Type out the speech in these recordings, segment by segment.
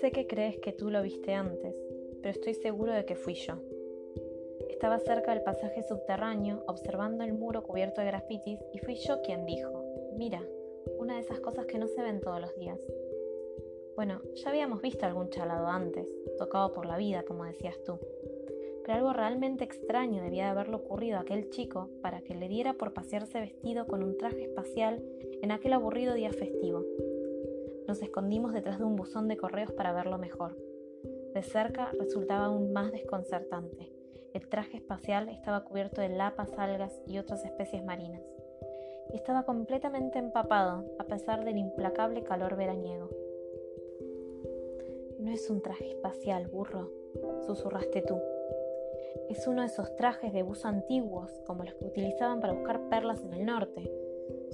Sé que crees que tú lo viste antes, pero estoy seguro de que fui yo. Estaba cerca del pasaje subterráneo observando el muro cubierto de grafitis y fui yo quien dijo, mira, una de esas cosas que no se ven todos los días. Bueno, ya habíamos visto algún chalado antes, tocado por la vida, como decías tú. Pero algo realmente extraño debía de haberle ocurrido a aquel chico para que le diera por pasearse vestido con un traje espacial en aquel aburrido día festivo. Nos escondimos detrás de un buzón de correos para verlo mejor. De cerca resultaba aún más desconcertante. El traje espacial estaba cubierto de lapas, algas y otras especies marinas. Y estaba completamente empapado a pesar del implacable calor veraniego. No es un traje espacial, burro, susurraste tú. Es uno de esos trajes de buzo antiguos, como los que utilizaban para buscar perlas en el norte,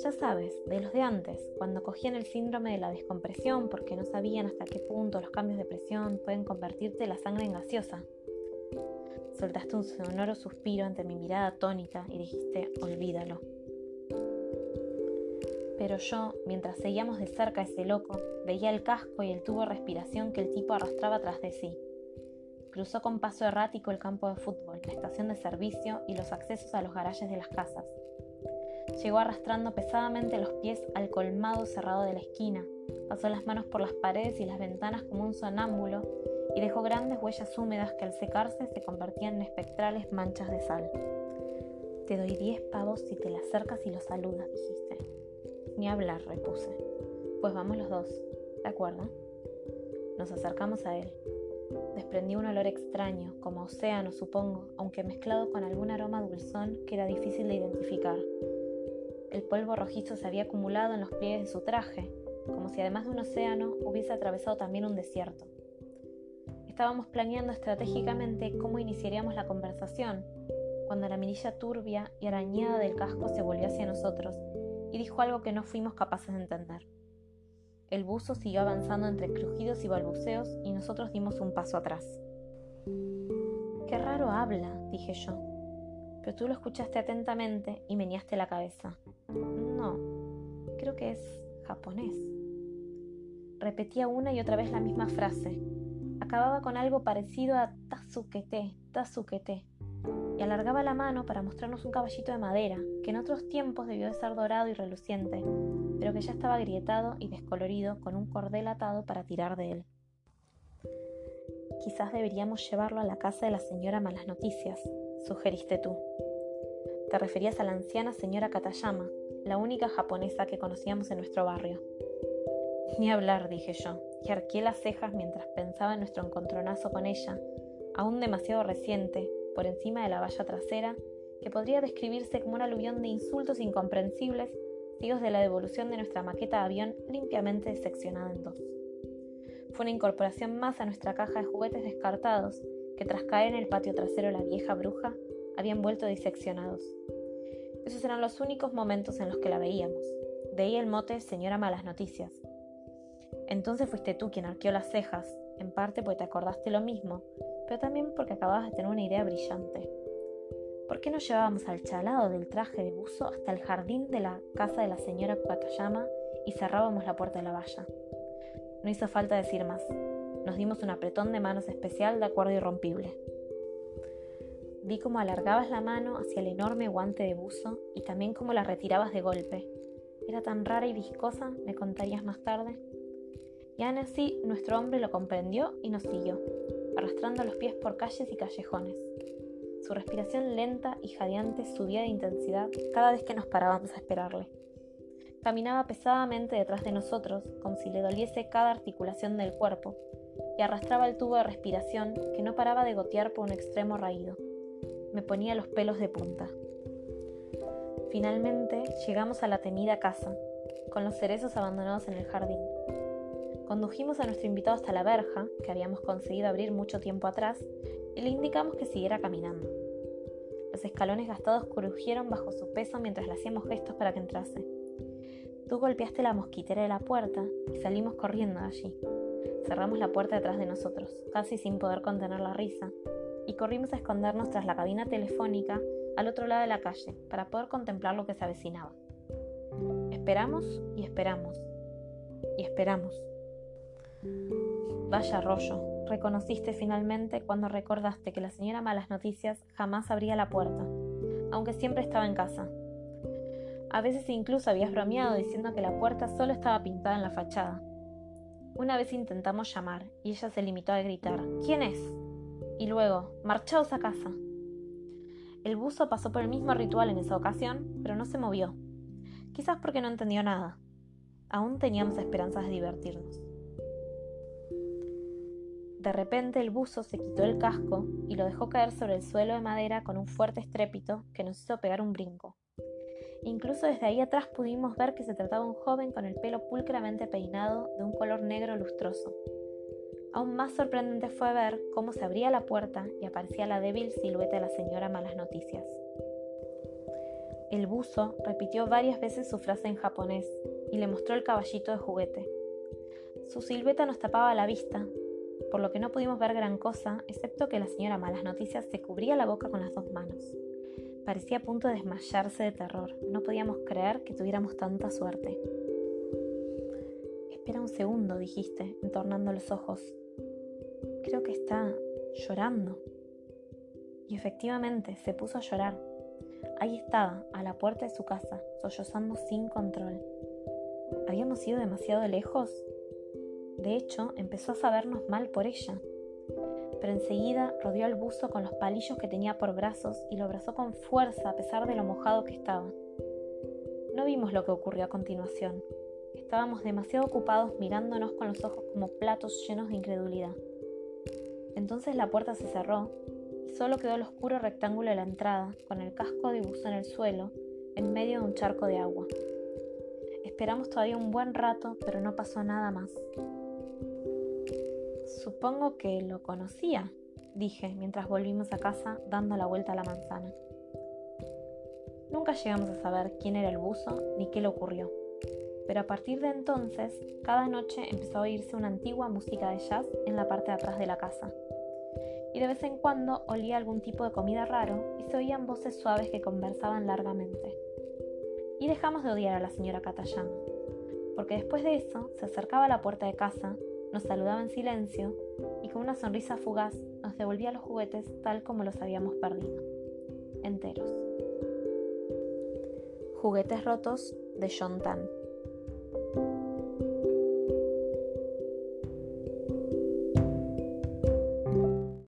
ya sabes, de los de antes, cuando cogían el síndrome de la descompresión porque no sabían hasta qué punto los cambios de presión pueden convertirte la sangre en gaseosa. Soltaste un sonoro suspiro ante mi mirada atónita y dijiste, olvídalo. Pero yo, mientras seguíamos de cerca a ese loco, veía el casco y el tubo de respiración que el tipo arrastraba tras de sí. Cruzó con paso errático el campo de fútbol, la estación de servicio y los accesos a los garajes de las casas. Llegó arrastrando pesadamente los pies al colmado cerrado de la esquina, pasó las manos por las paredes y las ventanas como un sonámbulo y dejó grandes huellas húmedas que al secarse se convertían en espectrales manchas de sal. Te doy diez pavos si te le acercas y lo saludas, dijiste. Ni hablar, repuse. Pues vamos los dos, ¿de acuerdo? Nos acercamos a él. Desprendí un olor extraño, como océano supongo, aunque mezclado con algún aroma dulzón que era difícil de identificar. El polvo rojizo se había acumulado en los pliegues de su traje, como si además de un océano hubiese atravesado también un desierto. Estábamos planeando estratégicamente cómo iniciaríamos la conversación, cuando la mirilla turbia y arañada del casco se volvió hacia nosotros y dijo algo que no fuimos capaces de entender. El buzo siguió avanzando entre crujidos y balbuceos y nosotros dimos un paso atrás. Qué raro habla, dije yo, pero tú lo escuchaste atentamente y meneaste la cabeza. No, creo que es japonés. Repetía una y otra vez la misma frase. Acababa con algo parecido a Tazukete, Tazukete, y alargaba la mano para mostrarnos un caballito de madera, que en otros tiempos debió de ser dorado y reluciente, pero que ya estaba agrietado y descolorido con un cordel atado para tirar de él. Quizás deberíamos llevarlo a la casa de la señora Malas Noticias, sugeriste tú. Te referías a la anciana señora Katayama, la única japonesa que conocíamos en nuestro barrio. Ni hablar, dije yo, y arqué las cejas mientras pensaba en nuestro encontronazo con ella, aún demasiado reciente, por encima de la valla trasera, que podría describirse como un aluvión de insultos incomprensibles, sigos de la devolución de nuestra maqueta de avión limpiamente seccionada en dos. Fue una incorporación más a nuestra caja de juguetes descartados, que tras caer en el patio trasero la vieja bruja, habían vuelto diseccionados. Esos eran los únicos momentos en los que la veíamos. De ahí el mote Señora Malas Noticias. Entonces fuiste tú quien arqueó las cejas, en parte porque te acordaste lo mismo, pero también porque acababas de tener una idea brillante. ¿Por qué no llevábamos al chalado del traje de buzo hasta el jardín de la casa de la señora Katayama y cerrábamos la puerta de la valla? No hizo falta decir más. Nos dimos un apretón de manos especial de acuerdo irrompible. Vi cómo alargabas la mano hacia el enorme guante de buzo y también cómo la retirabas de golpe. Era tan rara y viscosa, me contarías más tarde. Y aún así nuestro hombre lo comprendió y nos siguió, arrastrando los pies por calles y callejones. Su respiración lenta y jadeante subía de intensidad cada vez que nos parábamos a esperarle. Caminaba pesadamente detrás de nosotros, como si le doliese cada articulación del cuerpo, y arrastraba el tubo de respiración que no paraba de gotear por un extremo raído me ponía los pelos de punta. Finalmente llegamos a la temida casa, con los cerezos abandonados en el jardín. Condujimos a nuestro invitado hasta la verja, que habíamos conseguido abrir mucho tiempo atrás, y le indicamos que siguiera caminando. Los escalones gastados crujieron bajo su peso mientras le hacíamos gestos para que entrase. Tú golpeaste la mosquitera de la puerta y salimos corriendo de allí. Cerramos la puerta detrás de nosotros, casi sin poder contener la risa, y corrimos a escondernos tras la cabina telefónica al otro lado de la calle para poder contemplar lo que se avecinaba. Esperamos y esperamos. Y esperamos. Vaya rollo, reconociste finalmente cuando recordaste que la señora Malas Noticias jamás abría la puerta, aunque siempre estaba en casa. A veces incluso habías bromeado diciendo que la puerta solo estaba pintada en la fachada. Una vez intentamos llamar y ella se limitó a gritar ¿Quién es? Y luego, marchaos a casa. El buzo pasó por el mismo ritual en esa ocasión, pero no se movió. Quizás porque no entendió nada. Aún teníamos esperanzas de divertirnos. De repente el buzo se quitó el casco y lo dejó caer sobre el suelo de madera con un fuerte estrépito que nos hizo pegar un brinco. Incluso desde ahí atrás pudimos ver que se trataba de un joven con el pelo pulcramente peinado de un color negro lustroso. Aún más sorprendente fue ver cómo se abría la puerta y aparecía la débil silueta de la señora Malas Noticias. El buzo repitió varias veces su frase en japonés y le mostró el caballito de juguete. Su silueta nos tapaba la vista, por lo que no pudimos ver gran cosa, excepto que la señora Malas Noticias se cubría la boca con las dos manos. Parecía a punto de desmayarse de terror. No podíamos creer que tuviéramos tanta suerte. Espera un segundo, dijiste, entornando los ojos. Creo que está llorando. Y efectivamente, se puso a llorar. Ahí estaba, a la puerta de su casa, sollozando sin control. ¿Habíamos ido demasiado lejos? De hecho, empezó a sabernos mal por ella pero enseguida rodeó al buzo con los palillos que tenía por brazos y lo abrazó con fuerza a pesar de lo mojado que estaba. No vimos lo que ocurrió a continuación. Estábamos demasiado ocupados mirándonos con los ojos como platos llenos de incredulidad. Entonces la puerta se cerró y solo quedó el oscuro rectángulo de la entrada, con el casco de buzo en el suelo, en medio de un charco de agua. Esperamos todavía un buen rato, pero no pasó nada más. Supongo que lo conocía, dije mientras volvimos a casa dando la vuelta a la manzana. Nunca llegamos a saber quién era el buzo ni qué le ocurrió, pero a partir de entonces, cada noche empezó a oírse una antigua música de jazz en la parte de atrás de la casa. Y de vez en cuando olía algún tipo de comida raro y se oían voces suaves que conversaban largamente. Y dejamos de odiar a la señora Katayama, porque después de eso se acercaba a la puerta de casa nos saludaba en silencio y con una sonrisa fugaz nos devolvía los juguetes tal como los habíamos perdido, enteros. Juguetes rotos de John Tan.